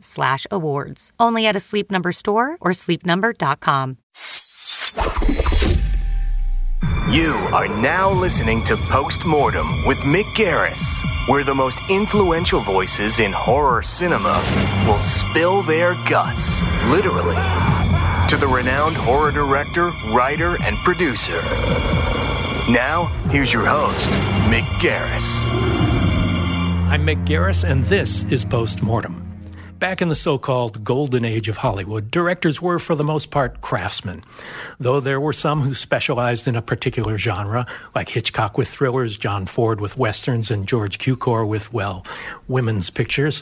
slash awards. Only at a Sleep Number store or sleepnumber.com. You are now listening to Postmortem with Mick Garris, where the most influential voices in horror cinema will spill their guts, literally, to the renowned horror director, writer, and producer. Now, here's your host, Mick Garris. I'm Mick Garris, and this is Postmortem. Back in the so called golden age of Hollywood, directors were, for the most part, craftsmen. Though there were some who specialized in a particular genre, like Hitchcock with thrillers, John Ford with westerns, and George Cukor with, well, women's pictures.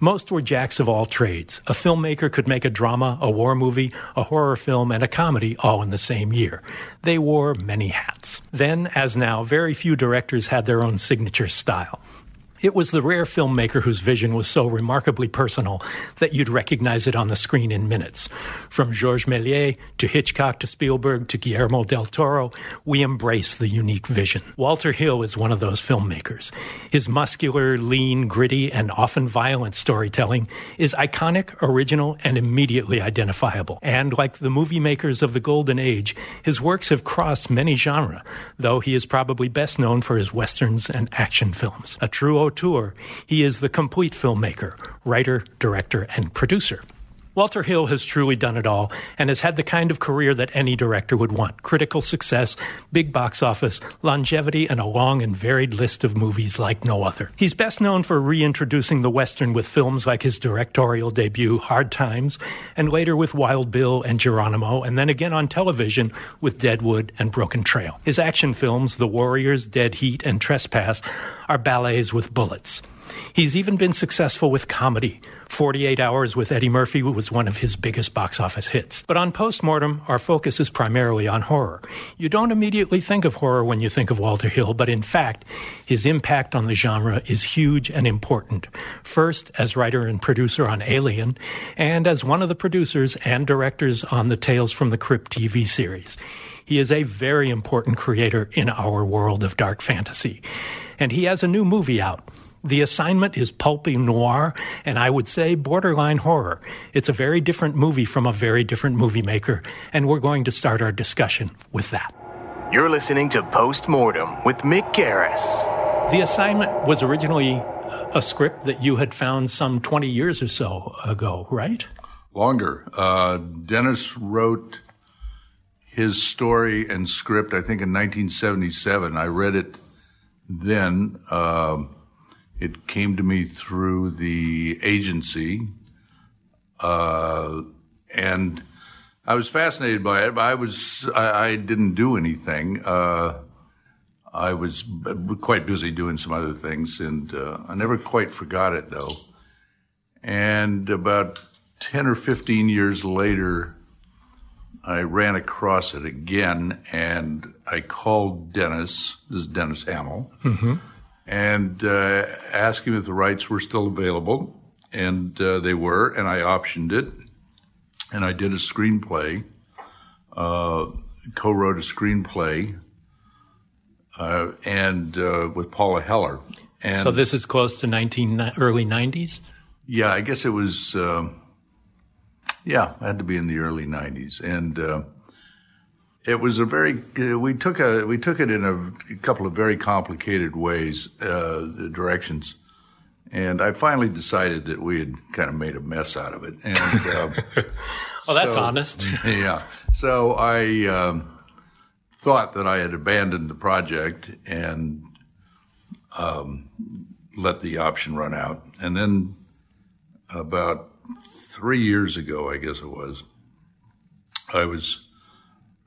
Most were jacks of all trades. A filmmaker could make a drama, a war movie, a horror film, and a comedy all in the same year. They wore many hats. Then, as now, very few directors had their own signature style. It was the rare filmmaker whose vision was so remarkably personal that you'd recognize it on the screen in minutes. From Georges Méliès to Hitchcock to Spielberg to Guillermo del Toro, we embrace the unique vision. Walter Hill is one of those filmmakers. His muscular, lean, gritty, and often violent storytelling is iconic, original, and immediately identifiable. And like the movie makers of the Golden Age, his works have crossed many genres, though he is probably best known for his westerns and action films. A true auteur, he is the complete filmmaker, writer, director, and producer. Walter Hill has truly done it all and has had the kind of career that any director would want critical success, big box office, longevity, and a long and varied list of movies like no other. He's best known for reintroducing the Western with films like his directorial debut, Hard Times, and later with Wild Bill and Geronimo, and then again on television with Deadwood and Broken Trail. His action films, The Warriors, Dead Heat, and Trespass, are ballets with bullets. He's even been successful with comedy. 48 Hours with Eddie Murphy was one of his biggest box office hits. But on Postmortem, our focus is primarily on horror. You don't immediately think of horror when you think of Walter Hill, but in fact, his impact on the genre is huge and important. First, as writer and producer on Alien, and as one of the producers and directors on the Tales from the Crypt TV series. He is a very important creator in our world of dark fantasy. And he has a new movie out. The assignment is pulpy noir, and I would say borderline horror. It's a very different movie from a very different movie maker, and we're going to start our discussion with that. You're listening to Postmortem with Mick Garris. The assignment was originally a script that you had found some 20 years or so ago, right? Longer. Uh, Denis wrote his story and script, I think, in 1977. I read it then. Uh, it came to me through the agency, uh, and I was fascinated by it. But I was I, I didn't do anything. Uh, I was quite busy doing some other things, and uh, I never quite forgot it though. And about ten or fifteen years later, I ran across it again, and I called Denis. This is Denis Hamill. Mm-hmm and uh, asked him if the rights were still available, and uh, they were, and I optioned it, and I did a screenplay, uh, co-wrote a screenplay, uh, and uh, with Paula Heller. And so this is close to 19 early 90s. Yeah, I guess it was. Um, yeah, it had to be in the early 90s, and uh, it was a very uh, we took a we took it in a, couple of very complicated ways uh, directions And I finally decided that we had kind of made a mess out of it. And uh, well, that's so- honest. yeah. So I um, thought that I had abandoned the project and um, let the option run out. And then about three years ago, I guess it was, I was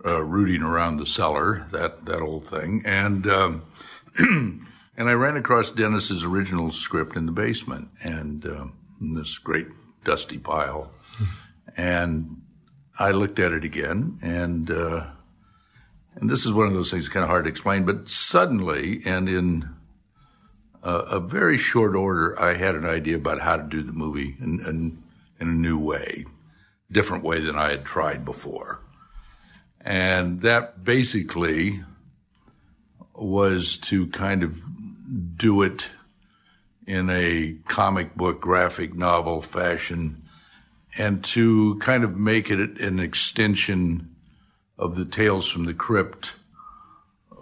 uh, rooting around the cellar, that, that old thing, and um, and I ran across Denis's original script in the basement, and um, in this great dusty pile, and I looked at it again, and uh, and this is one of those things kind of hard to explain, but suddenly and in a, a very short order, I had an idea about how to do the movie in, in, in a new way, different way than I had tried before, and that basically was to kind of do it in a comic book graphic novel fashion and to kind of make it an extension of the Tales from the Crypt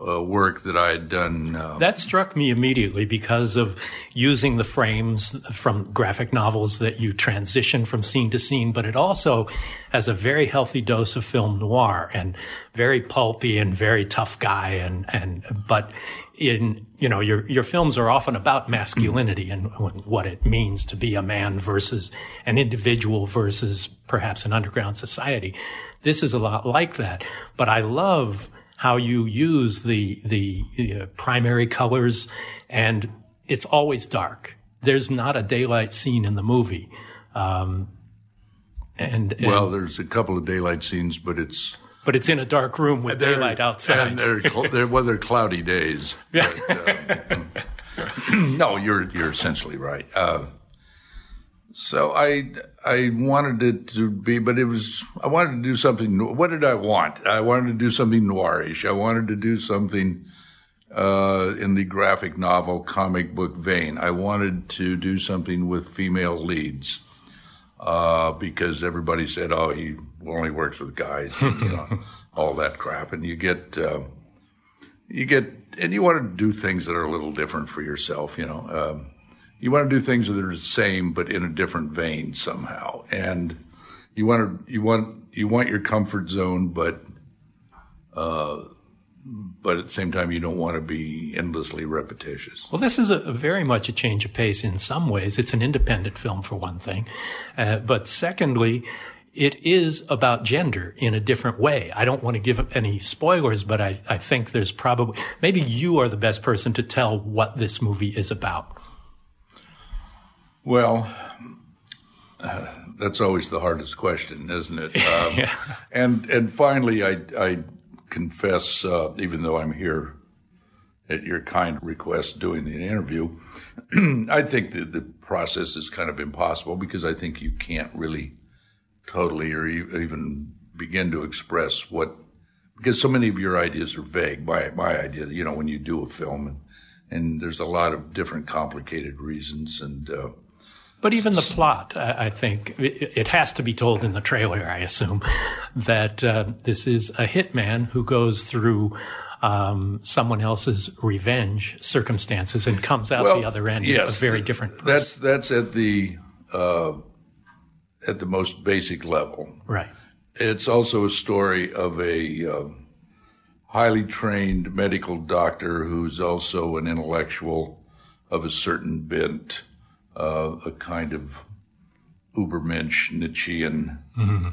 uh, work that I had done. Uh, That struck me immediately because of using the frames from graphic novels that you transition from scene to scene, but it also has a very healthy dose of film noir and very pulpy and very tough guy and, and, but in, you know, your, your films are often about masculinity and what it means to be a man versus an individual versus perhaps an underground society. This is a lot like that, but I love how you use the the uh, primary colors, and it's always dark. There's not a daylight scene in the movie, um, and, and- well, there's a couple of daylight scenes, but it's but it's in a dark room with daylight outside. and they're, cl- they're well, they're cloudy days. Yeah. But, um, no, you're you're essentially right. Uh, so I I wanted it to be, but it was I wanted to do something. What did I want? I wanted to do something noirish. I wanted to do something uh, in the graphic novel comic book vein. I wanted to do something with female leads uh, because everybody said, "Oh, he only works with guys," and, you know, all that crap, and you get. Uh, you get and you want to do things that are a little different for yourself you know um, you want to do things that are the same but in a different vein somehow and you want to you want you want your comfort zone but uh, but at the same time you don't want to be endlessly repetitious Well, this is a, a very much a change of pace in some ways. It's an independent film for one thing, uh, but secondly, it is about gender in a different way. I don't want to give any spoilers, but I, I think there's probably maybe you are the best person to tell what this movie is about. Well, uh, that's always the hardest question, isn't it? Um, Yeah. And and finally, I I confess, uh, even though I'm here at your kind request doing the interview, I think that the process is kind of impossible because I think you can't really totally or even begin to express what because so many of your ideas are vague. My my idea, you know, when you do a film and and there's a lot of different complicated reasons and. Uh, But even the plot, I, I think it, it has to be told in the trailer, I assume, that uh, this is a hitman who goes through um, someone else's revenge circumstances and comes out the other end a very different person. That's that's at the uh, at the most basic level. right. It's also a story of a uh, highly trained medical doctor who's also an intellectual of a certain bent, uh, a kind of Ubermensch Nietzschean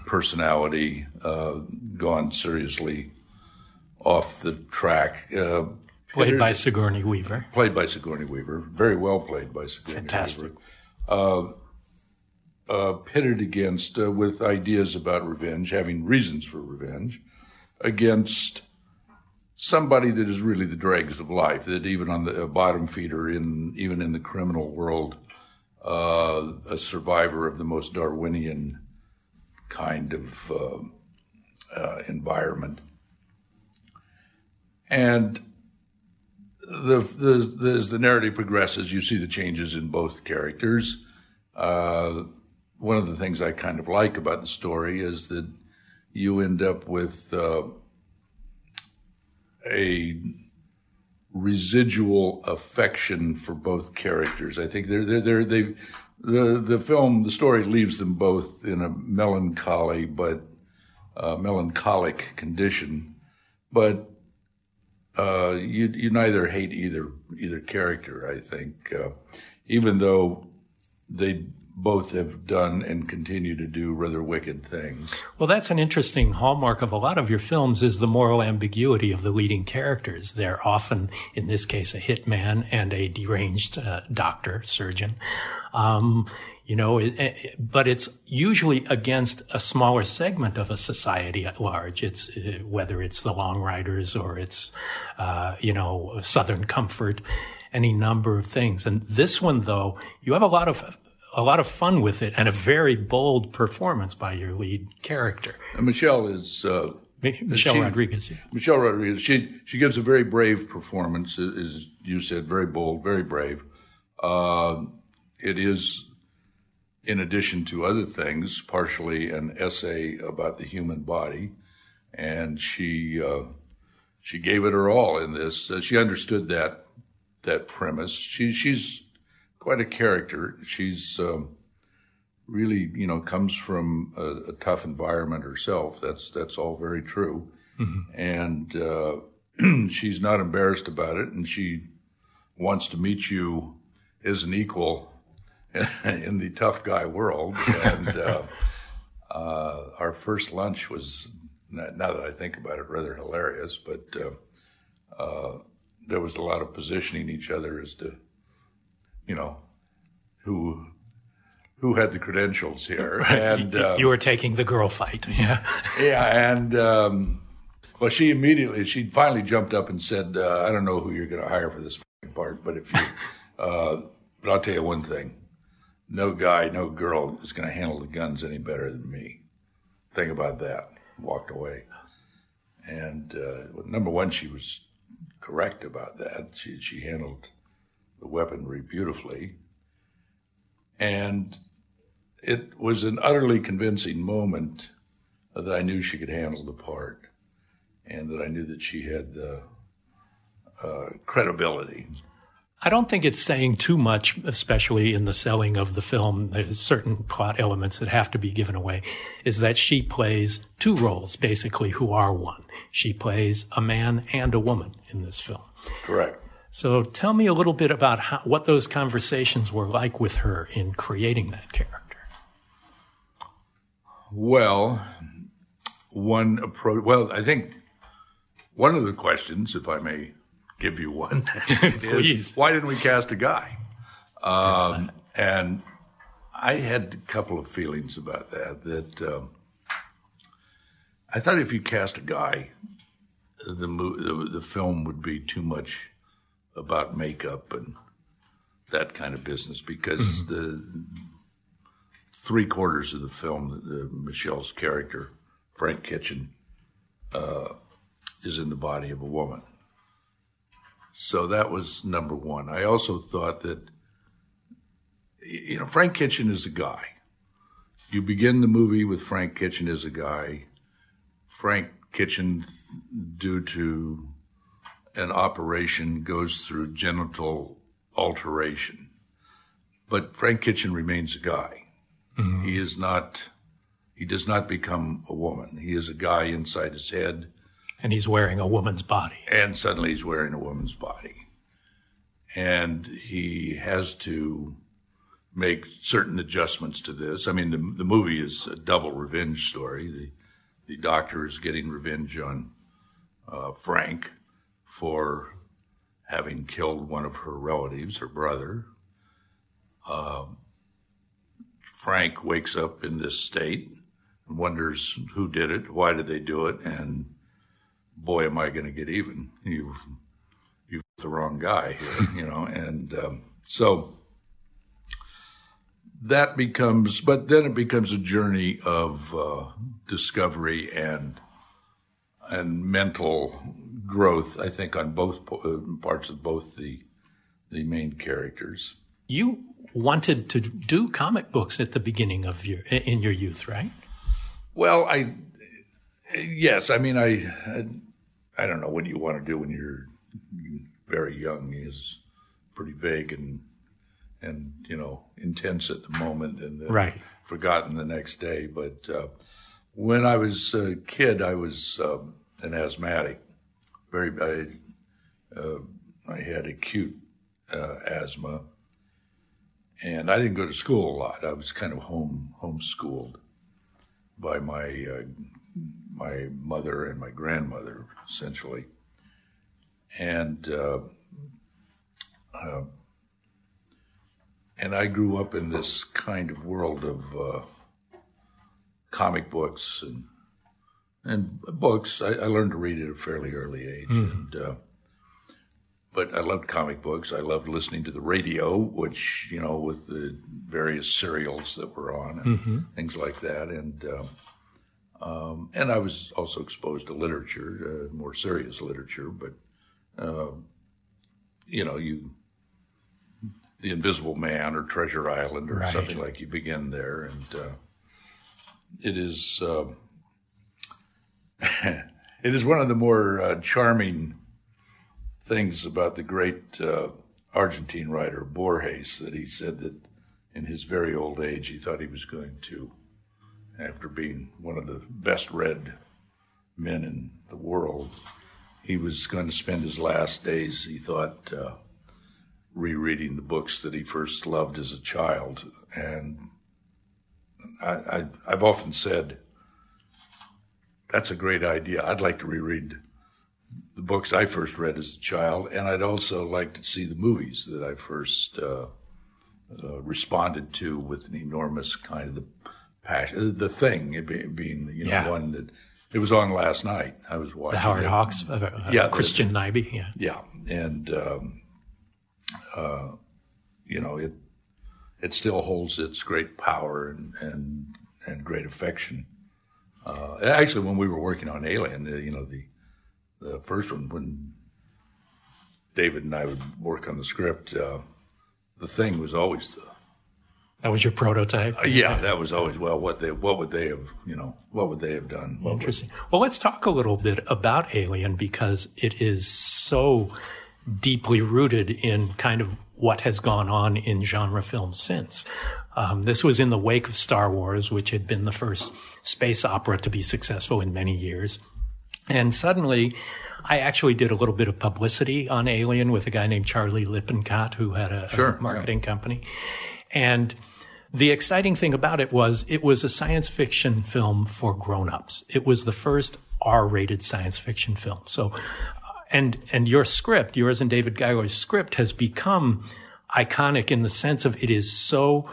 personality, uh, gone seriously off the track. Uh, Played by Sigourney Weaver. played by Sigourney Weaver, very well played by Sigourney Fantastic. Weaver. Uh, uh, pitted against uh, with ideas about revenge, having reasons for revenge, against somebody that is really the dregs of life. That even on the uh, bottom feeder, in even in the criminal world, uh, a survivor of the most Darwinian kind of uh, uh, environment, and the, the, the as the narrative progresses, you see the changes in both characters. Uh, one of the things I kind of like about the story is that you end up with uh, a residual affection for both characters. I think they're they're, they're they the the film the story leaves them both in a melancholy but uh, melancholic condition, but uh, you you neither hate either either character. I think, uh, even though they both have done and continue to do rather wicked things. Well, that's an interesting hallmark of a lot of your films is the moral ambiguity of the leading characters. They're often, in this case, a hitman and a deranged uh, doctor, surgeon. Um, you know, but it's usually against a smaller segment of a society at large. It's uh, whether it's the long riders or it's, uh, you know, Southern comfort, any number of things. And this one, though, you have a lot of a lot of fun with it and a very bold performance by your lead character. And Michelle is uh, Michelle she, Rodriguez. Yeah. Michelle Rodriguez. She she gives a very brave performance, as you said, very bold, very brave. Uh, it is, in addition to other things, partially an essay about the human body, and she uh, she gave it her all in this. Uh, she understood that that premise. She she's quite a character. She's um, really, you know, comes from a, a, tough environment herself. That's that's all very true, mm-hmm. and uh, she's not embarrassed about it, and she wants to meet you as an equal in the tough guy world. And uh, uh, our first lunch was, now that I think about it, rather hilarious, but. Uh, uh, there was a lot of positioning each other as to you know, who who had the credentials here. And uh, you were taking the Girlfight, yeah, yeah, and um, well, she immediately she finally jumped up and said, uh, "I don't know who you're going to hire for this part, but if you, uh, but I'll tell you one thing: no guy, no girl is going to handle the guns any better than me. Think about that." Walked away, and uh, number one, she was correct about that. She she handled the weaponry beautifully. And it was an utterly convincing moment that I knew she could handle the part and that I knew that she had the uh, credibility. I don't think it's saying too much, especially in the selling of the film. There's certain plot elements that have to be given away. Is that she plays two roles, basically, who are one. She plays a man and a woman in this film. Correct. So tell me a little bit about how, what those conversations were like with her in creating that character. Well, one approach. Well, I think one of the questions, if I may give you one, is why didn't we cast a guy? Um, and I had a couple of feelings about that. That um, I thought if you cast a guy, the, the the film would be too much about makeup and that kind of business because mm-hmm. the three quarters of the film, the, Michelle's character, Frank Kitchen, uh, is in the body of a woman. So that was number one. I also thought that, you know, Frank Kitchen is a guy. You begin the movie with Frank Kitchen as a guy. Frank Kitchen, due to an operation goes through genital alteration. But Frank Kitchen remains a guy. Mm-hmm. He is not, he does not become a woman. He is a guy inside his head. And he's wearing a woman's body. And suddenly he's wearing a woman's body. And he has to make certain adjustments to this. I mean, the, the movie is a double revenge story. The, the doctor is getting revenge on uh, Frank for having killed one of her relatives, her brother. Um, Frank wakes up in this state and wonders who did it, why did they do it, and boy, am I going to get even. You've, you've the wrong guy here, you know, and um, so that becomes, but then it becomes a journey of uh, discovery and and mental growth, I think, on both uh, parts of both the the main characters. You wanted to do comic books at the beginning of your in your youth, right? Well, I yes, I mean, I I, don't know what you want to do when you're very young. is pretty vague and and you know intense at the moment, and then Right. forgotten the next day. But uh, when I was a kid, I was um, an asthmatic. Very, I, uh, I had acute uh, asthma, and I didn't go to school a lot. I was kind of home homeschooled by my uh, my mother and my grandmother, essentially. And uh, uh, and I grew up in this kind of world of uh, comic books and and books. I, I learned to read at a fairly early age, and uh, but I loved comic books. I loved listening to the radio, which you know, with the various serials that were on and things like that, and. Um, um, and I was also exposed to literature, uh, more serious literature, but um, you know, you the Invisible Man or Treasure Island or Right. something like you begin there, and uh, it is um it is one of the more uh, charming things about the great uh, Argentine writer Borges that he said that in his very old age he thought he was going to, after being one of the best read men in the world, he was going to spend his last days, he thought, uh, rereading the books that he first loved as a child. And I, I, I've often said, that's a great idea. I'd like to reread the books I first read as a child, and I'd also like to see the movies that I first uh, uh, responded to with an enormous kind of the passion. The thing being, you know, Yeah. one that it was on last night. I was watching The Howard it. Hawks, uh, uh, Yeah, the- Christian Nyby. Yeah. Yeah, and um, uh, you know it it still holds its great power and and, and great affection. Uh, actually, when we were working on Alien, uh, you know the the first one when David and I would work on the script, uh, the thing was always the That was your prototype. uh, yeah that was always well what they what would they have you know what would they have done What would- Interesting. Well, let's talk a little bit about Alien because it is so deeply rooted in kind of what has gone on in genre films since. Um, this was in the wake of Star Wars, which had been the first space opera to be successful in many years. And suddenly, I actually did a little bit of publicity on Alien with a guy named Charlie Lippincott, who had a, a Sure, marketing company. And the exciting thing about it was it was a science fiction film for grown-ups. It was the first R-rated science fiction film. So, uh, and and your script, yours and David Giler's script, has become iconic in the sense of it is so.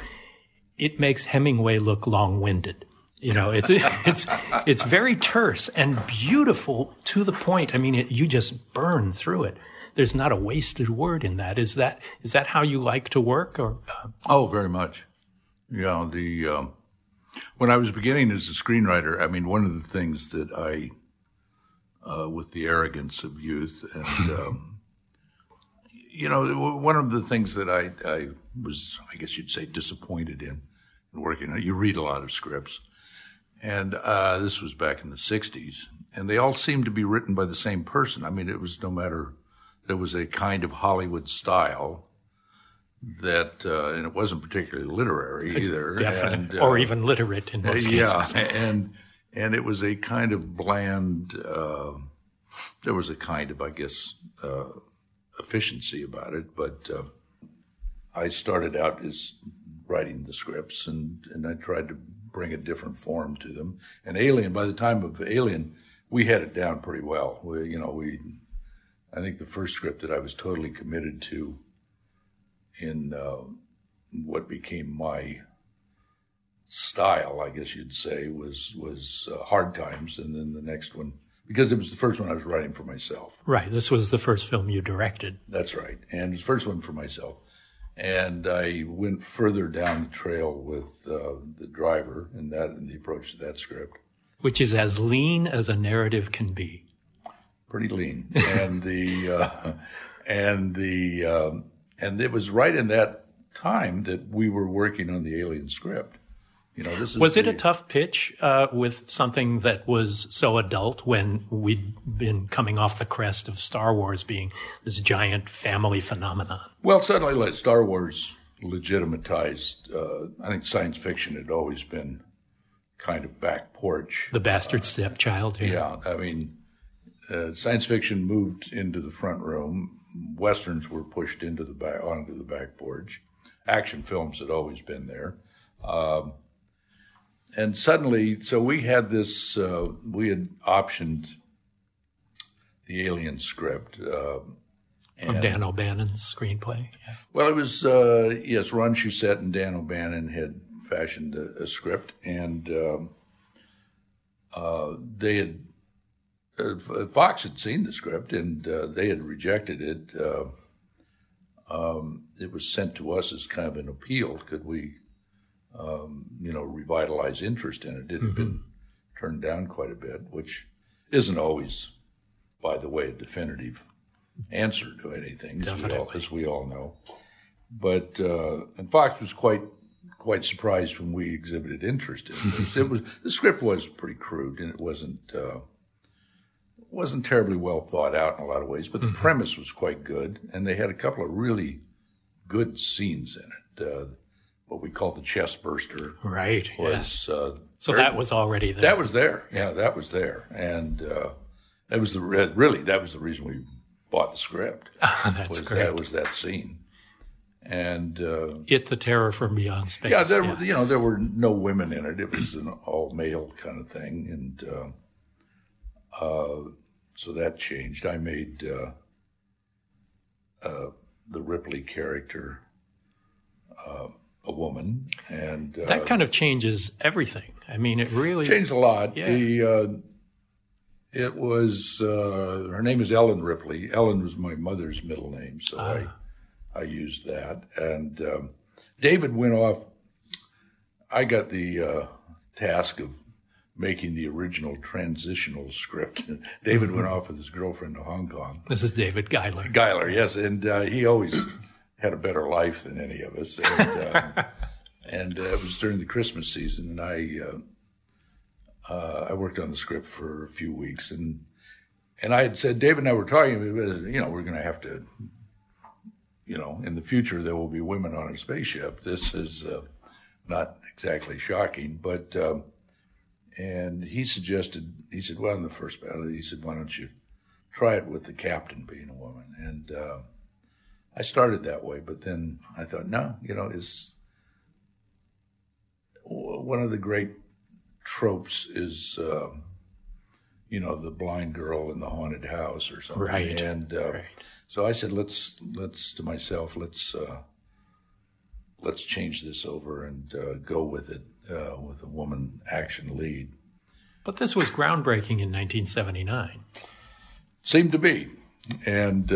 It makes Hemingway look long-winded. You know, it's it's it's very terse and beautiful to the point. I mean, it, you just burn through it. There's not a wasted word in that. Is that is that how you like to work? Or uh, Oh, very much. Yeah, the um, when I was beginning as a screenwriter, I mean, one of the things that I, uh, with the arrogance of youth, and um, you know, one of the things that I, I was, I guess you'd say, disappointed in, in working on. You read a lot of scripts, and uh, this was back in the '60s, and they all seemed to be written by the same person. I mean, it was no matter. There was a kind of Hollywood style that, uh, and it wasn't particularly literary either. definitely, and, or uh, even literate in most yeah, cases. Yeah. And and it was a kind of bland. Uh, there was a kind of, I guess, uh, efficiency about it. But uh, I started out as writing the scripts, and and I tried to bring a different form to them. And Alien, by the time of Alien, we had it down pretty well. We, you know, we. I think the first script that I was totally committed to in uh, what became my style, I guess you'd say, was was uh, Hard Times, and then the next one because it was the first one I was writing for myself. Right. This was the first film you directed. That's right, and it was the first one for myself. And I went further down the trail with uh, the driver and that and the approach to that script. which is as lean as a narrative can be. pretty lean, and the uh, and the um, and it was right in that time that we were working on the Alien script, You know, this is Was it the- a tough pitch uh, with something that was so adult when we'd been coming off the crest of Star Wars being this giant family phenomenon? Well, suddenly, like Star Wars legitimatized. Uh, I think science fiction had always been kind of back porch. The bastard stepchild here. Yeah, I mean, uh, science fiction moved into the front room. Westerns were pushed into the back onto the back porch. Action films had always been there, um, and suddenly, so we had this. Uh, we had optioned the Alien script. Uh, From Dan O'Bannon's screenplay. Yeah. well, it was uh, yes, Ron Shusett and Dan O'Bannon had fashioned a, a script, and um, uh, they had uh, Fox had seen the script, and uh, they had rejected it. Uh, um, it was sent to us as kind of an appeal. Could we, um, you know, revitalize interest in it? It had been turned down quite a bit, which isn't always, by the way, a definitive answer to anything, as we, all, Definitely. as we all know. But uh, and Fox was quite quite surprised when we exhibited interest in this. it was the script was pretty crude and it wasn't uh, wasn't terribly well thought out in a lot of ways, but the premise was quite good, and they had a couple of really good scenes in it. Uh, what we call the chest burster Right. yes. uh, So very- that was already there. that was there. Yeah, that was there, and uh, that was the re- really that was the reason we bought the script. That's was great. That was that scene, and uh, It the terror from beyond space. yeah, there were you know there were no women in it. It was an all male kind of thing, and uh, uh, so that changed. I made uh, uh, the Ripley character uh, a woman, and uh, that kind of changes everything. I mean, it really changed a lot. Yeah. The uh, it was uh, her name is Ellen Ripley. Ellen was my mother's middle name, so I I used that. And um, David went off. I got the uh, task of making the original transitional script. David went off with his girlfriend to Hong Kong. This is David Giler. Giler, yes, and uh, he always had a better life than any of us. And, uh, and uh, it was during the Christmas season, and I uh, uh, I worked on the script for a few weeks, and and I had said David and I were talking, you know, we're going to have to, you know, in the future there will be women on a spaceship. This is uh, not exactly shocking, but. Um, and he suggested, he said, well, in the first battle, he said, why don't you try it with the captain being a woman? And uh, I started that way, but then I thought, no, you know, is one of the great tropes is, uh, you know, the blind girl in the haunted house or something. Right, And uh, right. so I said, let's let's to myself, let's uh, let's change this over and uh, go with it uh, with a woman action lead. But this was groundbreaking in 1979. Seemed to be, and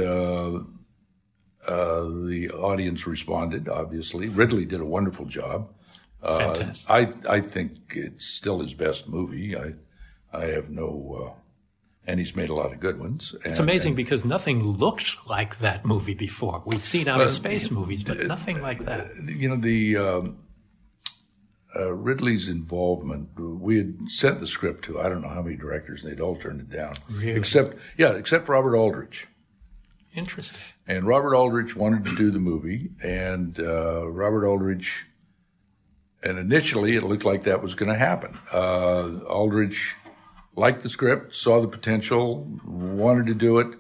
uh, uh, the audience responded. Obviously, Ridley did a wonderful job. Uh, Fantastic. I I think it's still his best movie. I I have no, uh, and he's made a lot of good ones. It's amazing because nothing looked like that movie before. We'd seen outer Well, space movies, but nothing like that. you know the um, uh, Ridley's involvement. We had sent the script to I don't know how many directors, and they'd all turned it down, Really? except yeah, except Robert Aldrich. Interesting. And Robert Aldrich wanted to do the movie, and uh, Robert Aldrich, and initially it looked like that was going to happen. Uh, Aldrich liked the script, saw the potential, wanted to do it.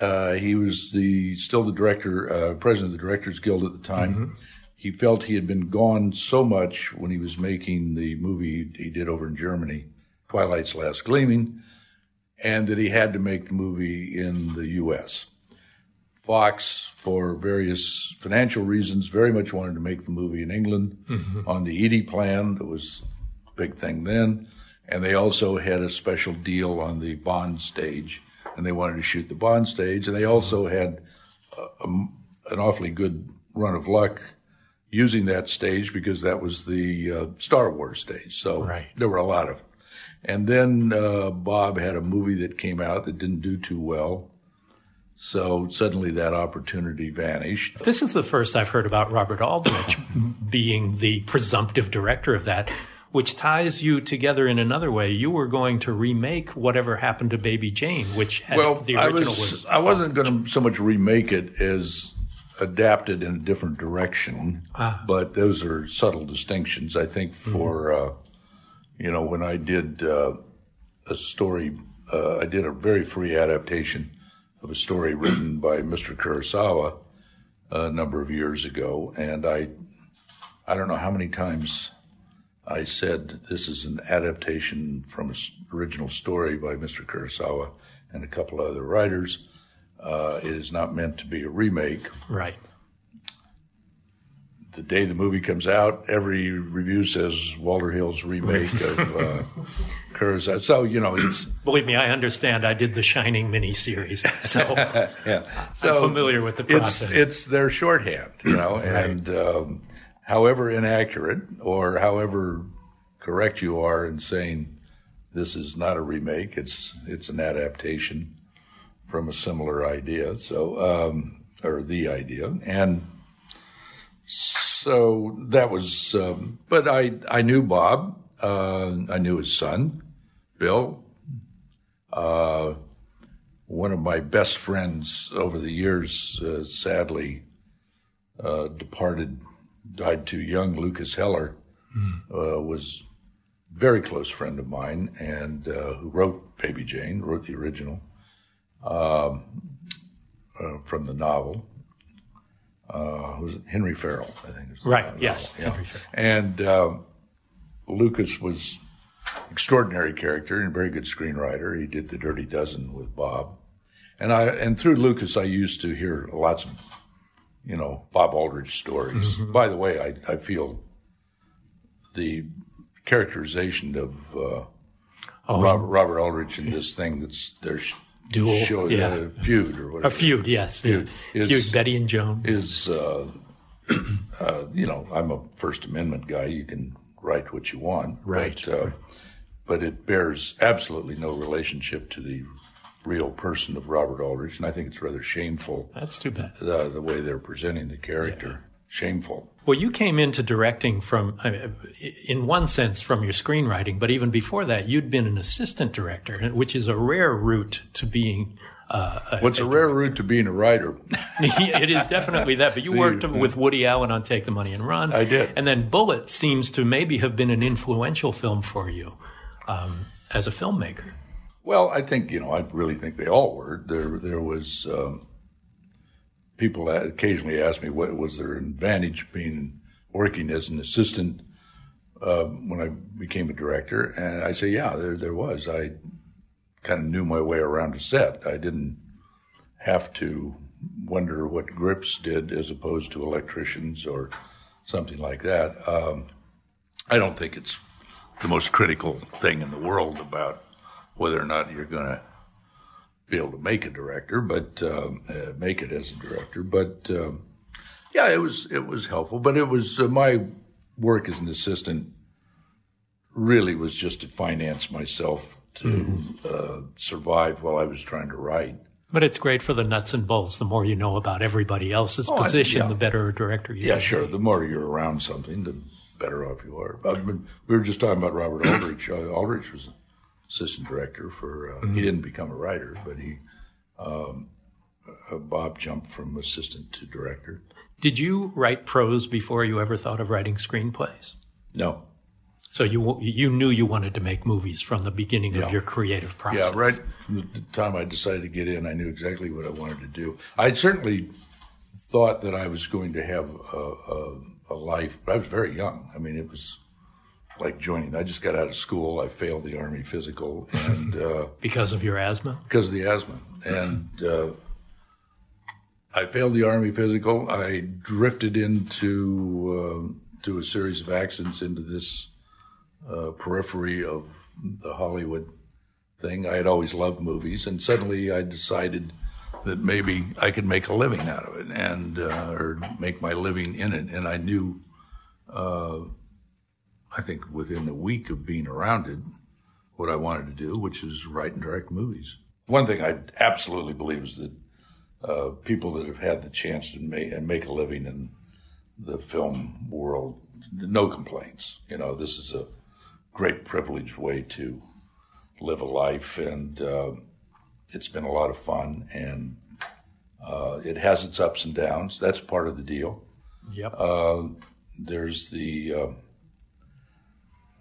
Uh, he was the still the director, uh, president of the Directors Guild at the time. He felt he had been gone so much when he was making the movie he did over in Germany, Twilight's Last Gleaming, and that he had to make the movie in the U.S. Fox, for various financial reasons, very much wanted to make the movie in England mm-hmm. on the Eady plan. That was a big thing then. And they also had a special deal on the Bond stage, and they wanted to shoot the Bond stage. And they also had a, a, an awfully good run of luck using that stage because that was the uh, Star Wars stage. So Right. there were a lot of. And then uh, Bob had a movie that came out that didn't do too well. So suddenly that opportunity vanished. This is the first I've heard about Robert Aldrich being the presumptive director of that, which ties you together in another way. You were going to remake whatever happened to Baby Jane, which had, well, the I original was, was. I wasn't going to so much remake it as adapt it in a different direction. Ah. But those are subtle distinctions. I think for uh, you know when I did uh, a story, uh, I did a very free adaptation of a story written by Mr. Kurosawa a number of years ago, and I I don't know how many times I said this is an adaptation from an original story by Mr. Kurosawa and a couple other writers. Uh, it is not meant to be a remake. Right. The day the movie comes out, every review says Walter Hill's remake of uh. So you know, it's Believe me, I understand. I did the Shining miniseries, so yeah. So familiar with the process. it's it's their shorthand, you know, and um, however inaccurate or however correct you are in saying this is not a remake, it's it's an adaptation from a similar idea. So um, or the idea, and so that was. Um, but I I knew Bob. Uh, I knew his son, Bill. Uh, one of my best friends over the years, uh, sadly, uh, departed, died too young. Lukas Heller uh, was a very close friend of mine, and uh, who wrote Baby Jane, wrote the original um, uh, from the novel. Uh, was Henry Farrell? I think. Right, yes, yeah. And um, Lukas was extraordinary character and a very good screenwriter. He did The Dirty Dozen with Bob, and I and through Lukas I used to hear lots of you know Bob Aldrich stories. By the way, I I feel the characterization of uh, Robert, Robert Aldrich in this thing that's their sh- Duel, show, yeah. uh, feud or whatever a feud, yes, Feud. feud, Is- Betty and Joan. is uh, uh, you know I'm a First Amendment guy. You can write what you want, Right. But, uh, but it bears absolutely no relationship to the real person of Robert Aldrich, and I think it's rather shameful That's too bad. uh, the way they're presenting the character. Shameful. Well, you came into directing from, I mean, in one sense, from your screenwriting, but even before that, you'd been an assistant director, which is a rare route to being. Uh, a- What's a rare route to being a writer? it is definitely that. But you worked with Woody Allen on Take the Money and Run. I did. And then Bullitt seems to maybe have been an influential film for you um, as a filmmaker. Well, I think you know. I really think they all were. There, there was um, people occasionally ask me what was their advantage being working as an assistant uh, when I became a director, and I say, yeah, there, there was. I kind of knew my way around a set. I didn't have to wonder what grips did as opposed to electricians or something like that. Um, I don't think it's the most critical thing in the world about whether or not you're going to be able to make a director, but um, uh, make it as a director. But um, yeah, it was it was helpful. But it was uh, my work as an assistant really was just to finance myself to uh, survive while I was trying to write. But it's great for the nuts and bolts. The more you know about everybody else's I- position, yeah. the better a director you Yeah, sure. The more you're around something, the better off you are. I mean, we were just talking about Robert Aldrich. Uh, Aldrich was assistant director for. Uh, He didn't become a writer, but he. Um, uh, Bob jumped from assistant to director. Did you write prose before you ever thought of writing screenplays? No, So you you knew you wanted to make movies from the beginning Yeah. of your creative process. yeah, right from the time I decided to get in, I knew exactly what I wanted to do. I certainly thought that I was going to have a, a, a life, but I was very young. I mean, it was like joining. I just got out of school. I failed the Army physical, and. Uh, Because of your asthma? because of the asthma. And uh, I failed the Army physical. I drifted into uh, to a series of accidents into this uh, periphery of the Hollywood thing. I had always loved movies, and suddenly I decided that maybe I could make a living out of it, and uh, or make my living in it. And I knew, uh, I think, within a week of being around it, what I wanted to do, which is write and direct movies. One thing I absolutely believe is that uh, people that have had the chance to make and make a living in the film world. No complaints. You know, this is a great privileged way to live a life, and uh, it's been a lot of fun. And uh, it has its ups and downs. That's part of the deal. Yep. Uh, there's the.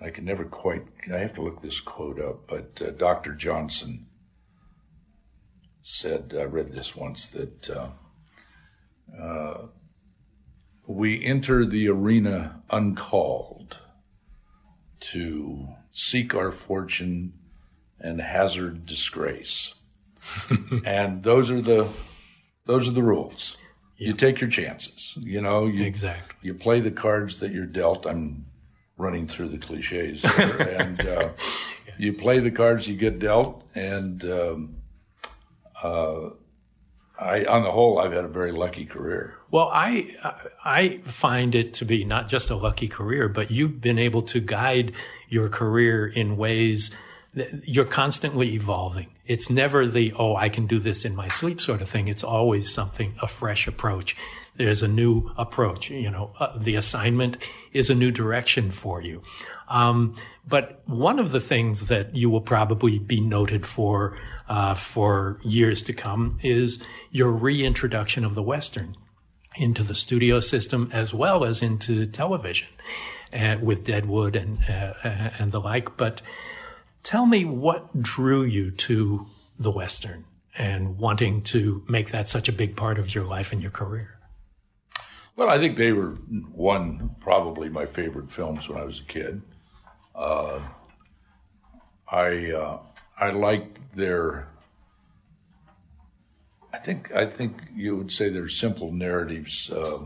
I can never quite. I have to look this quote up, but uh, Dr. Johnson said. I read this once that uh, uh, we enter the arena uncalled to seek our fortune and hazard disgrace, and those are the those are the rules. You take your chances. You know, you, Exactly. You play the cards that you're dealt. I'm running through the cliches, here. and uh, you play the cards you get dealt. And um, uh, I, on the whole, I've had a very lucky career. Well, I I find it to be not just a lucky career, but you've been able to guide your career in ways that you're constantly evolving. It's never the oh I can do this in my sleep sort of thing. It's always something a fresh approach. There's a new approach. You know, uh, the assignment is a new direction for you. Um, but one of the things that you will probably be noted for uh, for years to come is your reintroduction of the western into the studio system as well as into television uh, with Deadwood and uh, and the like. But tell me what drew you to the western and wanting to make that such a big part of your life and your career. Well, I think they were one probably my favorite films when I was a kid. Uh, I uh, I liked their. I think I think you would say they're simple narratives. Uh,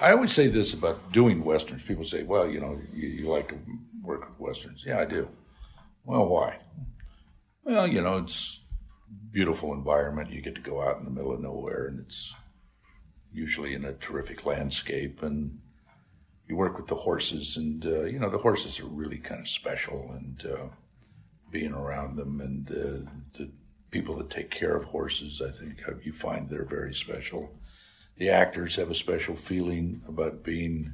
I always say this about doing westerns. People say, "Well, you know, you, you like to work with westerns." Yeah, I do. Well, why? Well, you know, it's beautiful environment. You get to go out in the middle of nowhere, and it's usually in a terrific landscape, and you work with the horses, and uh, you know the horses are really kind of special, and uh, being around them, and uh, the people that take care of horses, I think uh, you find they're very special. The actors have a special feeling about being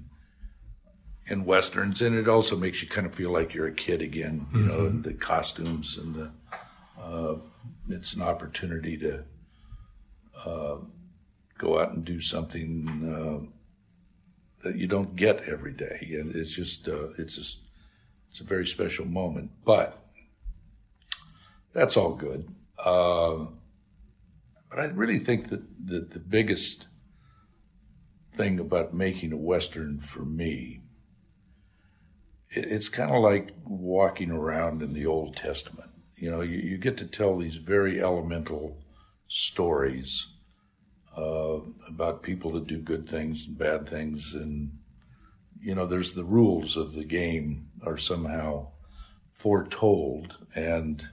in westerns, and it also makes you kind of feel like you're a kid again. You know, and the costumes and the uh, it's an opportunity to uh, go out and do something uh, that you don't get every day, and it's just uh, it's just it's a very special moment. But that's all good. Uh, but I really think that, that the biggest thing about making a western for me it, it's kind of like walking around in the Old Testament. You know, you, you get to tell these very elemental stories uh, about people that do good things and bad things, and you know, there's the rules of the game are somehow foretold, and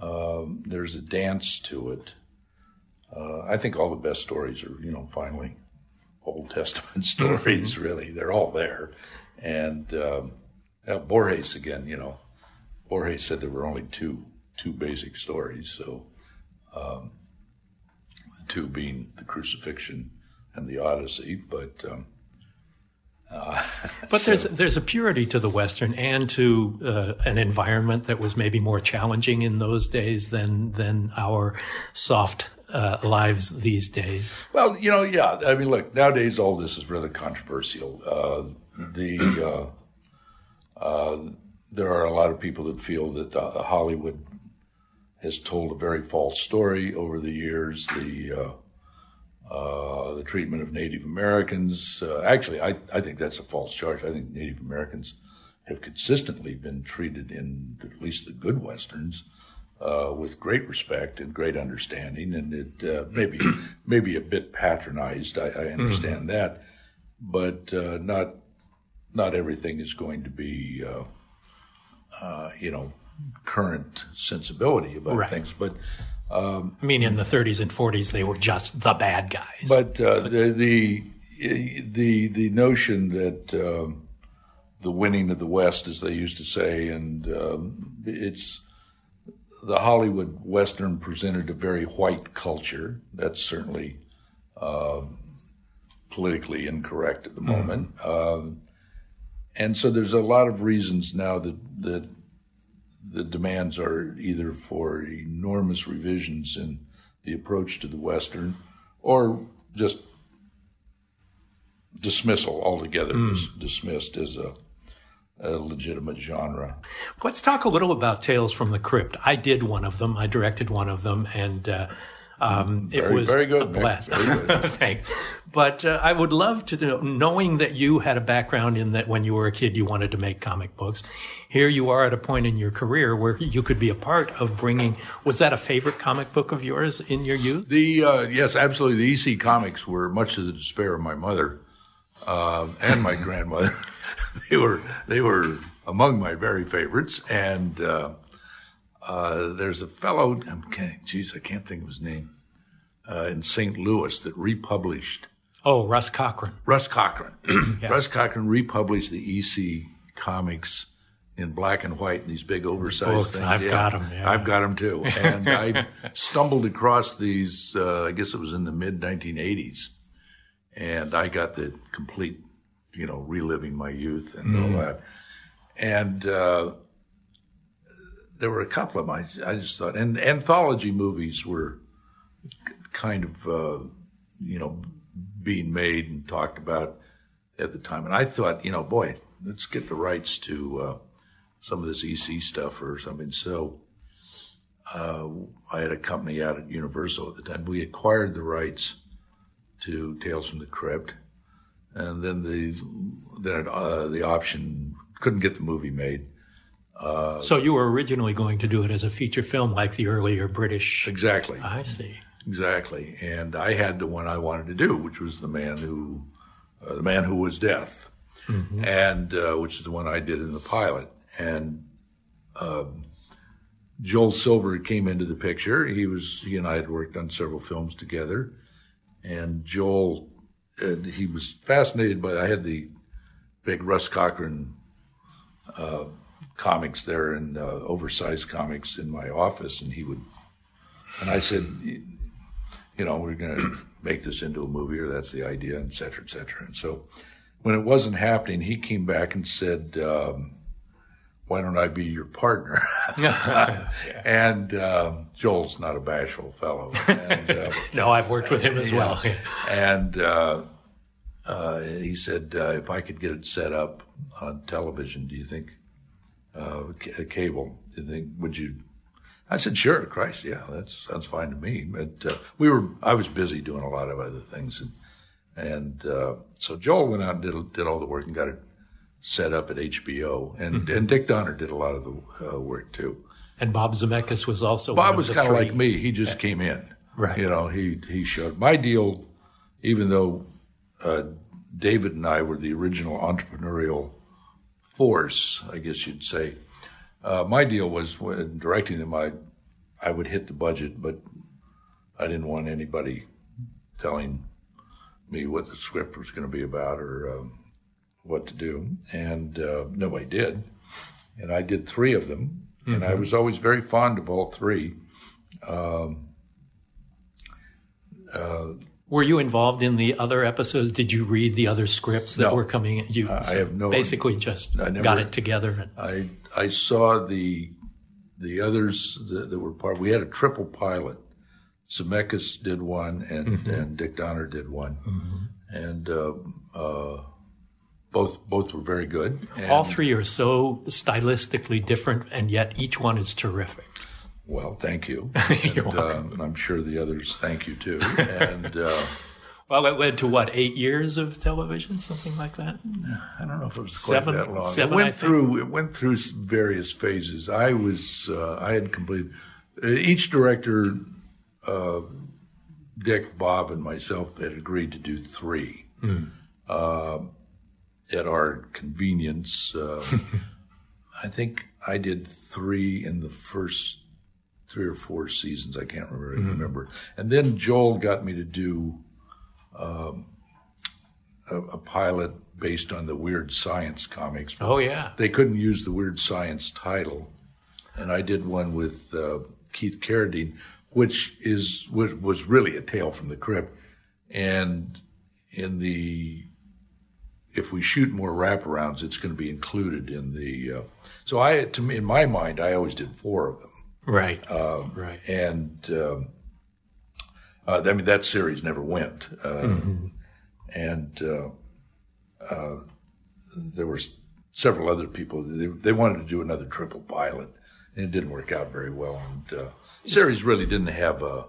um, there's a dance to it. Uh, I think all the best stories are, you know, finally Old Testament stories. Really, they're all there, and um, Borges again. You know, Borges said there were only two two basic stories. So, um, two being the crucifixion and the Odyssey. But um, uh, But so- there's there's a purity to the western and to uh, an environment that was maybe more challenging in those days than than our soft uh, lives these days. Well, you know, yeah. I mean, look, nowadays all this is rather controversial. Uh, the uh, uh, there are a lot of people that feel that uh, Hollywood has told a very false story over the years. The uh, uh, the treatment of Native Americans. Uh, actually, I, I think that's a false charge. I think Native Americans have consistently been treated in at least the good westerns uh, with great respect and great understanding, and it uh, maybe maybe a bit patronized. I, I understand that, but uh, not not everything is going to be uh, uh, you know current sensibility about Right. things. But I mean, in the 30s and 40s, they were just the bad guys. but uh, the the the the notion that um, the winning of the West, as they used to say, and um, it's the Hollywood Western presented a very white culture. That's certainly um politically incorrect at the moment. Um, and so there's a lot of reasons now that that the demands are either for enormous revisions in the approach to the Western or just dismissal altogether, dis- dismissed as a, a legitimate genre. Let's talk a little about Tales from the Crypt. I did one of them. I directed one of them, and uh, um, it was very good, a blast. Very good. Thanks. But uh, I would love to know, knowing that you had a background in that when you were a kid you wanted to make comic books. Here you are at a point in your career where you could be a part of bringing. Was that a favorite comic book of yours in your youth? The uh, yes, absolutely. The EC comics were much to the despair of my mother uh, and my grandmother. they were they were among my very favorites. And uh, uh, there's a fellow, I'm kidding, geez, I can't think of his name, uh, in St. Louis that republished Oh, Russ Cochran. Russ Cochran. Russ Cochran republished the EC comics in black and white in these big oversized Books, things. I've got 'em, yeah. I've got them too. And I stumbled across these, uh, I guess it was in the mid 1980s. And I got the complete, you know, reliving my youth and Mm. all that. And, uh, there were a couple of them. I, I just thought, and anthology movies were kind of, uh, you know, being made and talked about at the time. And I thought, you know, boy, let's get the rights to uh, some of this EC stuff or something. So uh, I had a company out at Universal at the time. We acquired the rights to Tales from the Crypt, and then the then uh, the option couldn't get the movie made. So you were originally going to do it as a feature film like the earlier British. Exactly. I see. Exactly. And I had the one I wanted to do, which was the man who, uh, the man who was death, and uh, which is the one I did in the pilot. And um, Joel Silver came into the picture. He was he and I had worked on several films together, and Joel, uh, he was fascinated by. I had the big Russ Cochran uh, comics there and uh, oversized comics in my office, and he would. And I said, you know, we're going to make this into a movie, or that's the idea, et cetera, et cetera. And so when it wasn't happening, he came back and said, um, why don't I be your partner? and um, Joel's not a bashful fellow. And, uh, No, I've worked with him as well. and uh, uh, he said, uh, if I could get it set up on television, do you think, uh, ca- cable, do you think, would you? I said, sure, Christ, yeah, that sounds fine to me. But uh, we were, I was busy doing a lot of other things. And, and uh, so Joel went out and did, did all the work and got it set up at HBO. And, and Dick Donner did a lot of the uh, work too. And Bob Zemeckis was also Bob of was kind of like me. He just came in. Right. You know, he he showed my deal. Even though uh, David and I were the original entrepreneurial force, I guess you'd say. Uh, my deal was when directing them, I I would hit the budget, but I didn't want anybody telling me what the script was going to be about or um, what to do, and uh, nobody did. And I did three of them, and I was always very fond of all three. Were you involved in the other episodes? Did you read the other scripts that No. were coming? At you I have no- basically just I never- got it together. I I saw the the others that, that were part. We had a triple pilot. Zemeckis did one, and Mm-hmm. and Dick Donner did one, and uh, uh, both both were very good. And, All three are so stylistically different, and yet each one is terrific. Well, thank you. You're and, um, I'm sure the others thank you too. And uh, Well, it led to what eight years of television, something like that. I don't know if it was quite that long. seven, it went I think. through. It went through various phases. I was. Uh, I had completed. Uh, each director, uh, Dick, Bob, and myself had agreed to do three. Um at our convenience. I think I did three in the first three or four seasons. I can't remember. remember. And then Joel got me to do a, a pilot based on the Weird Science comics. Oh yeah, They couldn't use the Weird Science title, and I did one with uh, Keith Carradine, which is was was really a tale from the crypt, and in the if we shoot more wraparounds, it's going to be included in the. Uh, so I, to me, in my mind, I always did four of them, Right. right. and um, uh, I mean that series never went, uh, and uh, uh, there were several other people. They, they wanted to do another triple pilot, and it didn't work out very well. And uh, series really didn't have a,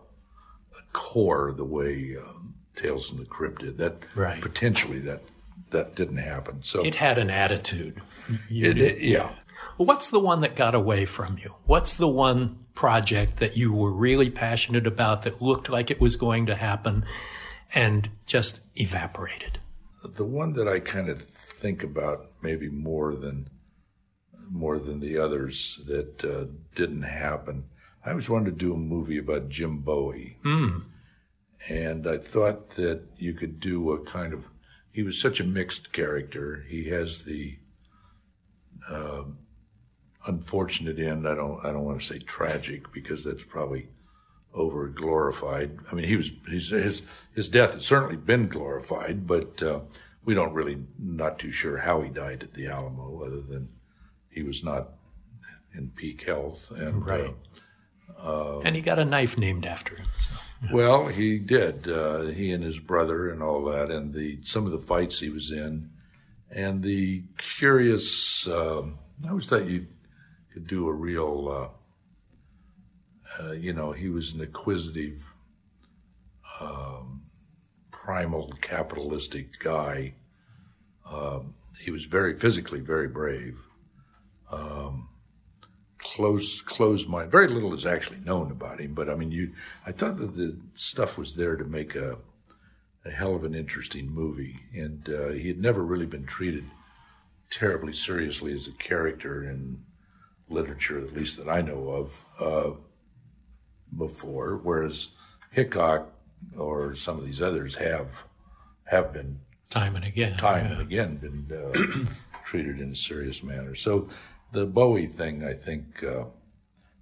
a core the way um, Tales from the Crypt did. That Right. potentially that that didn't happen. So It had an attitude. It, it- yeah. What's the one that got away from you? What's the one project that you were really passionate about that looked like it was going to happen and just evaporated? the one that I kind of think about maybe more than more than the others that uh, didn't happen. I always wanted to do a movie about Jim Bowie, and I thought that you could do a kind of. He was such a mixed character. He has the um unfortunate end. I don't. I don't want to say tragic because that's probably over glorified. I mean, he was his his his death has certainly been glorified, but uh, we don't really not too sure how he died at the Alamo, other than he was not in peak health. And Right. and he got a knife named after him. So. uh, well, he did. Uh, he and his brother and all that, and the some of the fights he was in, and the curious. Um, I always thought you could do a real. Uh, uh, you know, he was an acquisitive, um, primal, capitalistic guy. Um, he was very physically very brave. Um, close closed mind. Very little is actually known about him, but I mean, you. I thought that the stuff was there to make a a hell of an interesting movie, and uh, he had never really been treated terribly seriously as a character in literature, at least that I know of, uh, before. Whereas Hickok or some of these others have have been Time and again. time yeah. and again been uh, treated in a serious manner. So the Bowie thing, I think, uh,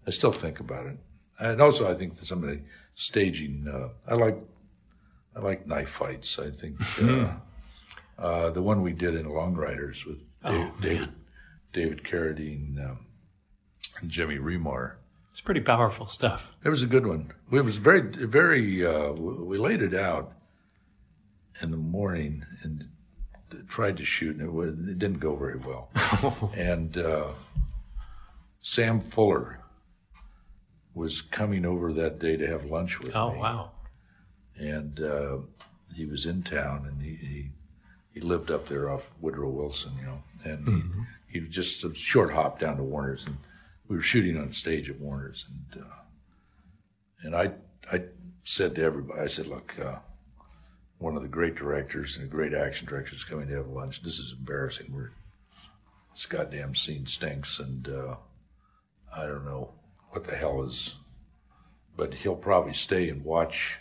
I still think about it, and also I think that some of the staging. Uh, I like, I like knife fights. I think uh, uh, the one we did in Long Riders with Dave, David, David Carradine um, and Jimmy Remar. It's pretty powerful stuff. It was a good one. It was very, very. Uh, we laid it out in the morning and tried to shoot, and it, it didn't go very well. and uh, Sam Fuller was coming over that day to have lunch with Oh, me, Oh wow. and uh, he was in town, and he, he he lived up there off Woodrow Wilson, you know, and he, he just a short hop down to Warner's, and we were shooting on stage at Warner's, and uh, and I I said to everybody, I said, look, uh, one of the great directors and a great action director is coming to have lunch. This is embarrassing. We're this goddamn scene stinks, and uh, I don't know what the hell is, but he'll probably stay and watch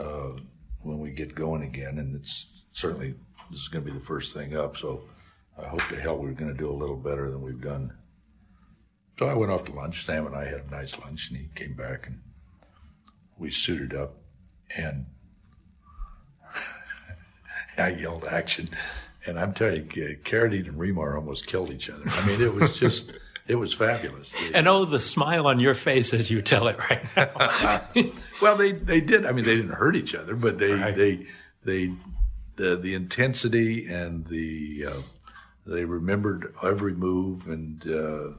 uh, when we get going again, and it's certainly this is going to be the first thing up. So I hope to hell we're going to do a little better than we've done. So I went off to lunch. Sam and I had a nice lunch, and he came back and we suited up, and I yelled action, and I'm telling you, Carradine and Remar almost killed each other. I mean, it was just, it was fabulous. And oh, the smile on your face as you tell it right now. Well, they they did. I mean, they didn't hurt each other, but they Right. they they the the intensity and the uh, they remembered every move, and uh,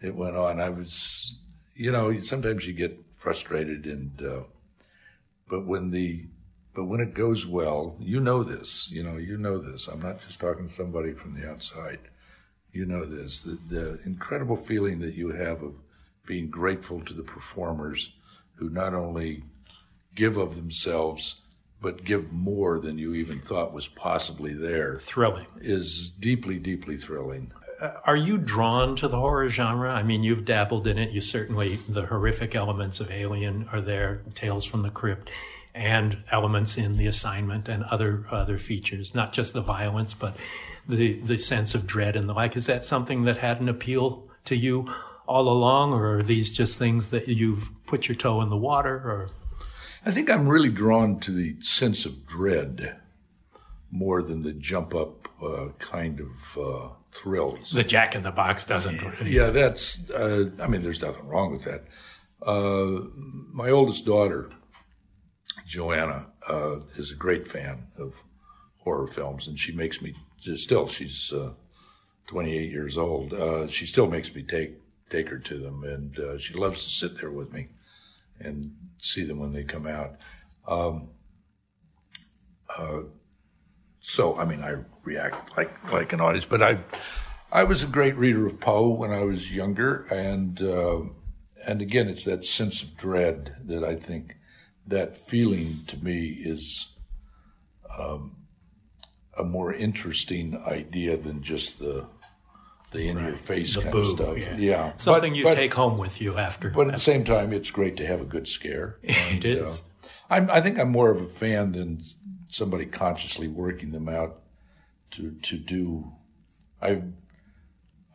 it went on. I was, you know, sometimes you get frustrated, and uh, but when the but when it goes well, you know this. You know, you know this. I'm not just talking to somebody from the outside. You know this. The, the incredible feeling that you have of being grateful to the performers who not only give of themselves but give more than you even thought was possibly there Thrilling. is deeply, deeply thrilling. Uh, are you drawn to the horror genre? I mean, you've dabbled in it. You certainly, the horrific elements of Alien are there, Tales from the Crypt, and elements in The Assignment and other other features, not just the violence, but the, the sense of dread and the like. Is that something that had an appeal to you all along, or are these just things that you've put your toe in the water? Or I think I'm really drawn to the sense of dread more than the jump up uh, kind of uh, thrills. The Jack in the Box doesn't. Yeah, that's. Uh, I mean, there's nothing wrong with that. Uh, my oldest daughter, Joanna, uh, is a great fan of horror films, and she makes me still. She's uh, 28 years old. Uh, she still makes me take take her to them, and uh, she loves to sit there with me and see them when they come out. Um, uh, so, I mean, I react like like an audience, but I I was a great reader of Poe when I was younger, and uh, and again, it's that sense of dread that I think that feeling to me is um, a more interesting idea than just the the in your face The kind boo, of stuff. yeah. Something But- you but- take home with you after. But at the same time, it's great to have a good scare. It is. uh, I'm, I think I'm more of a fan than somebody consciously working them out to to do. I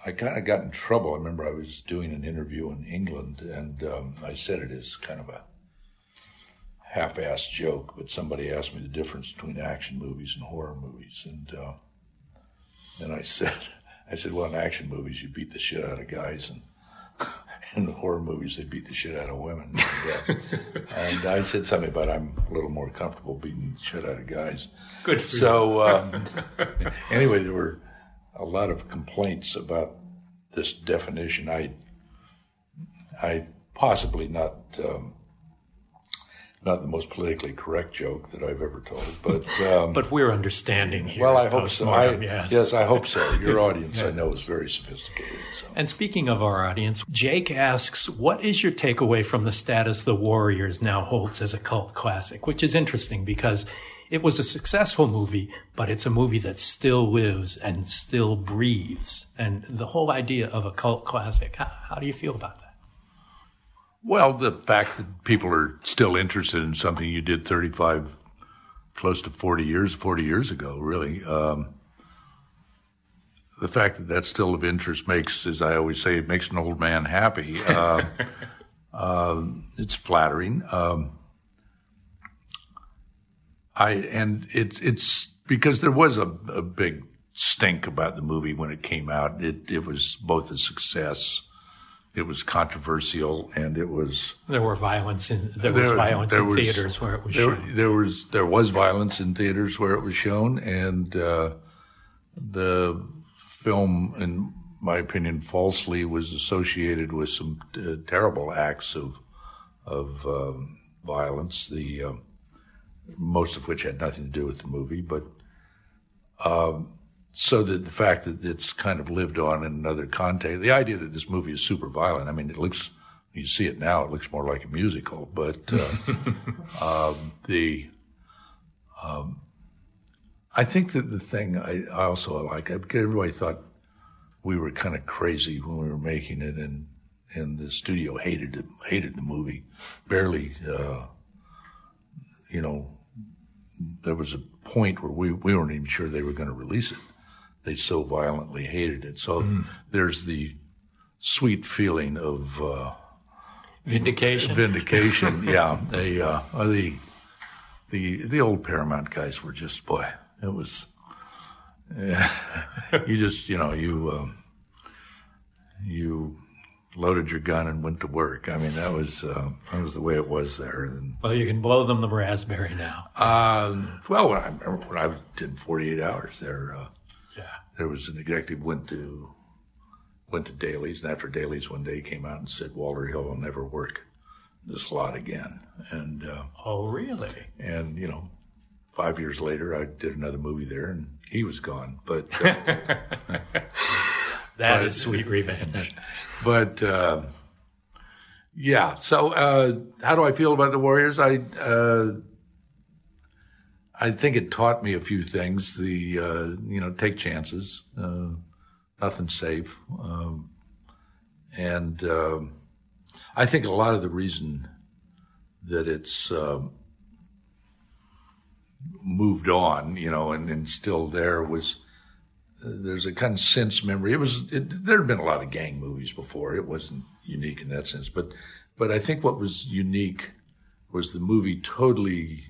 I kind of got in trouble. I remember I was doing an interview in England, and um, I said it as kind of a half-assed joke, but somebody asked me the difference between action movies and horror movies, and uh, then I said, I said, well, in action movies you beat the shit out of guys, and in the horror movies they beat the shit out of women. And, uh, and I said something about I'm a little more comfortable beating the shit out of guys. Good for you. So um, anyway, there were a lot of complaints about this definition. I, I possibly not. Um, not the most politically correct joke that I've ever told, but um, But we're understanding here. well, I hope so. I, yes. yes, I hope so. Your audience, I know, is very sophisticated. So. And speaking of our audience, Jake asks, what is your takeaway from the status The Warriors now holds as a cult classic? Which is interesting because it was a successful movie, but it's a movie that still lives and still breathes. And the whole idea of a cult classic, how, how do you feel about that? Well, the fact that people are still interested in something you did 35, close to 40 years, 40 years ago, really. Um, the fact that that's still of interest makes, as I always say, it makes an old man happy. Uh, um, it's flattering. Um, I and it's it's because there was a, a big stink about the movie when it came out. It it was both a success, it was controversial, and it was There were violence in, there was violence there in was- theaters where it was there, shown. there was there was violence in theaters where it was shown, and uh, the film, in my opinion, falsely was associated with some uh, terrible acts of of um, violence. The um most of which had nothing to do with the movie, but um, so that the fact that it's kind of lived on in another context, the idea that this movie is super violent. I mean, it looks you see it now, it looks more like a musical, but uh, um, the um, I think that the thing I, I also like, I, everybody thought we were kind of crazy when we were making it, and and the studio hated it, hated the movie, barely, uh, you know. There was a point where we, we weren't even sure they were going to release it. They so violently hated it. So there's the sweet feeling of uh, Vindication. vindication. yeah, they uh, uh, the the the old Paramount guys were just boy. It was yeah, you just you know you um, you loaded your gun and went to work. I mean that was uh, that was the way it was there. And, well, you can blow them the raspberry now. um, well, when I remember when I did 48 hours there, uh, Yeah. There was an executive went to went to Dailies, and after Dailies one day came out and said Walter Hill will never work this lot again. And uh, Oh, really? and you know, five years later I did another movie there, and he was gone. But uh, That is sweet revenge. but uh, yeah. So uh, how do I feel about the Warriors? I uh, I think it taught me a few things. The uh, you know take chances. Uh, nothing's safe, um, and um I think a lot of the reason that it's um, moved on, you know, and, and still there was there's a kind of sense memory. It was there had been a lot of gang movies before. It wasn't unique in that sense, but but I think what was unique was the movie totally,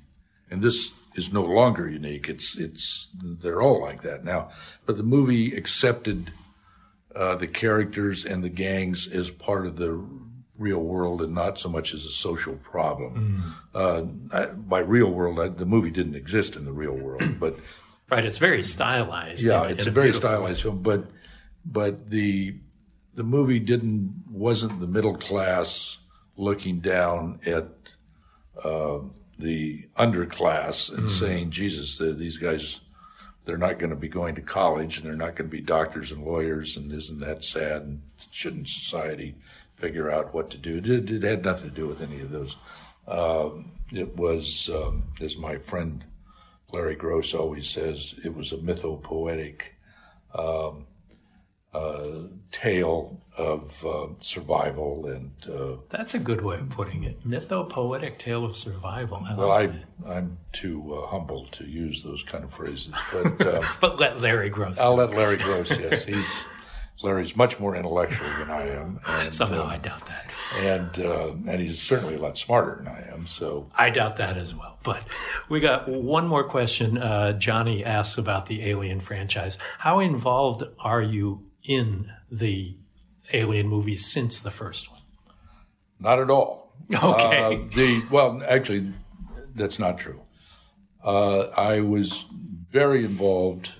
and this is no longer unique. It's it's they're all like that now. But the movie accepted uh, the characters and the gangs as part of the real world and not so much as a social problem. Mm. Uh, I, by real world, I, the movie didn't exist in the real world, but right, it's very stylized. Yeah, in, it's in a, a very stylized way. film, but but the the movie didn't wasn't the middle class looking down at uh, the underclass and mm. saying, "Jesus, the, these guys." They're not going to be going to college, and they're not going to be doctors and lawyers, and isn't that sad? And shouldn't society figure out what to do. It, it had nothing to do with any of those. Um, it was, um, as my friend Larry Gross always says, it was a mythopoetic um, uh, tale of uh, survival and. Uh, That's a good way of putting it. Mythopoetic tale of survival. I well, I, I'm too uh, humble to use those kind of phrases, but. Uh, but let Larry Gross. I'll let Larry Gross. Yes, he's Larry's much more intellectual than I am. And, Somehow I doubt that. And uh, and he's certainly a lot smarter than I am. So I doubt that as well. But we got one more question. Uh, Johnny asks about the Alien franchise. How involved are you in the Alien movies since the first one? Not at all. Okay. Uh, the well, actually, that's not true. Uh, I was very involved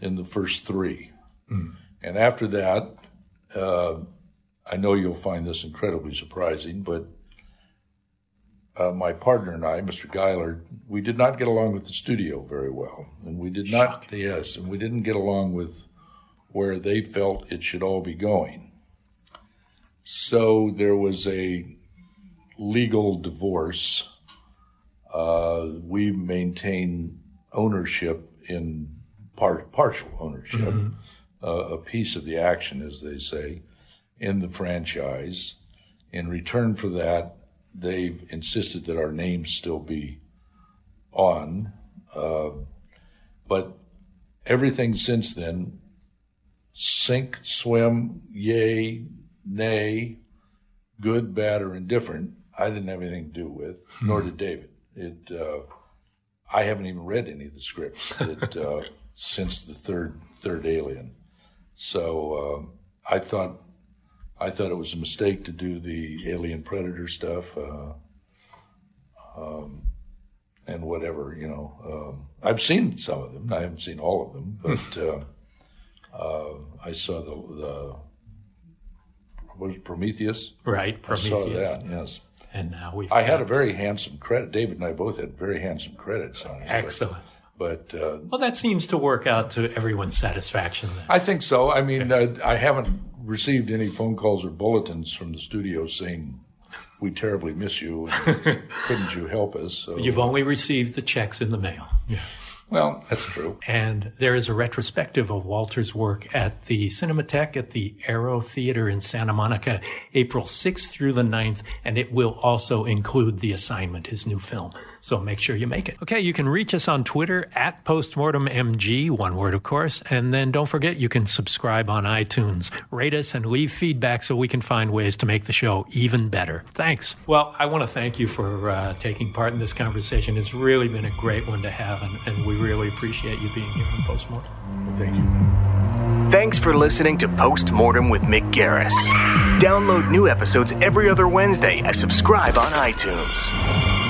in the first three. Mm. And after that, uh, I know you'll find this incredibly surprising, but uh, my partner and I, Mr. Giler, we did not get along with the studio very well, and we did not. Yes, and we didn't get along with where they felt it should all be going. So there was a legal divorce. Uh, we maintain ownership in part partial ownership. Mm-hmm a piece of the action, as they say, in the franchise. In return for that, they've insisted that our names still be on. Uh, but everything since then, sink, swim, yay, nay, good, bad, or indifferent, I didn't have anything to do with, hmm. nor did David. It, uh, I haven't even read any of the scripts that, uh, since the third third Alien. So uh, I thought I thought it was a mistake to do the Alien Predator stuff, uh, um, and whatever you know. Um, I've seen some of them. I haven't seen all of them, but uh, I saw the the was Prometheus. Right, Prometheus. I saw that. Yes. And now we. I had a very handsome credit. David and I both had very handsome credits on it. Excellent. But uh, well, that seems to work out to everyone's satisfaction. Then. I think so. I mean, uh, I haven't received any phone calls or bulletins from the studio saying we terribly miss you. couldn't you help us? So. You've only received the checks in the mail. Yeah. Well, that's true. And there is a retrospective of Walter's work at the Cinematheque at the Aero Theater in Santa Monica, April 6th through the 9th, and it will also include The Assignment, his new film. So make sure you make it. Okay, you can reach us on Twitter at postmortemmg, one word of course, and then don't forget you can subscribe on iTunes, rate us, and leave feedback so we can find ways to make the show even better. Thanks. Well, I want to thank you for uh, taking part in this conversation. It's really been a great one to have, and, and we really appreciate you being here on Postmortem. Well, thank you. Thanks for listening to Postmortem with Mick Garris. Download new episodes every other Wednesday and subscribe on iTunes.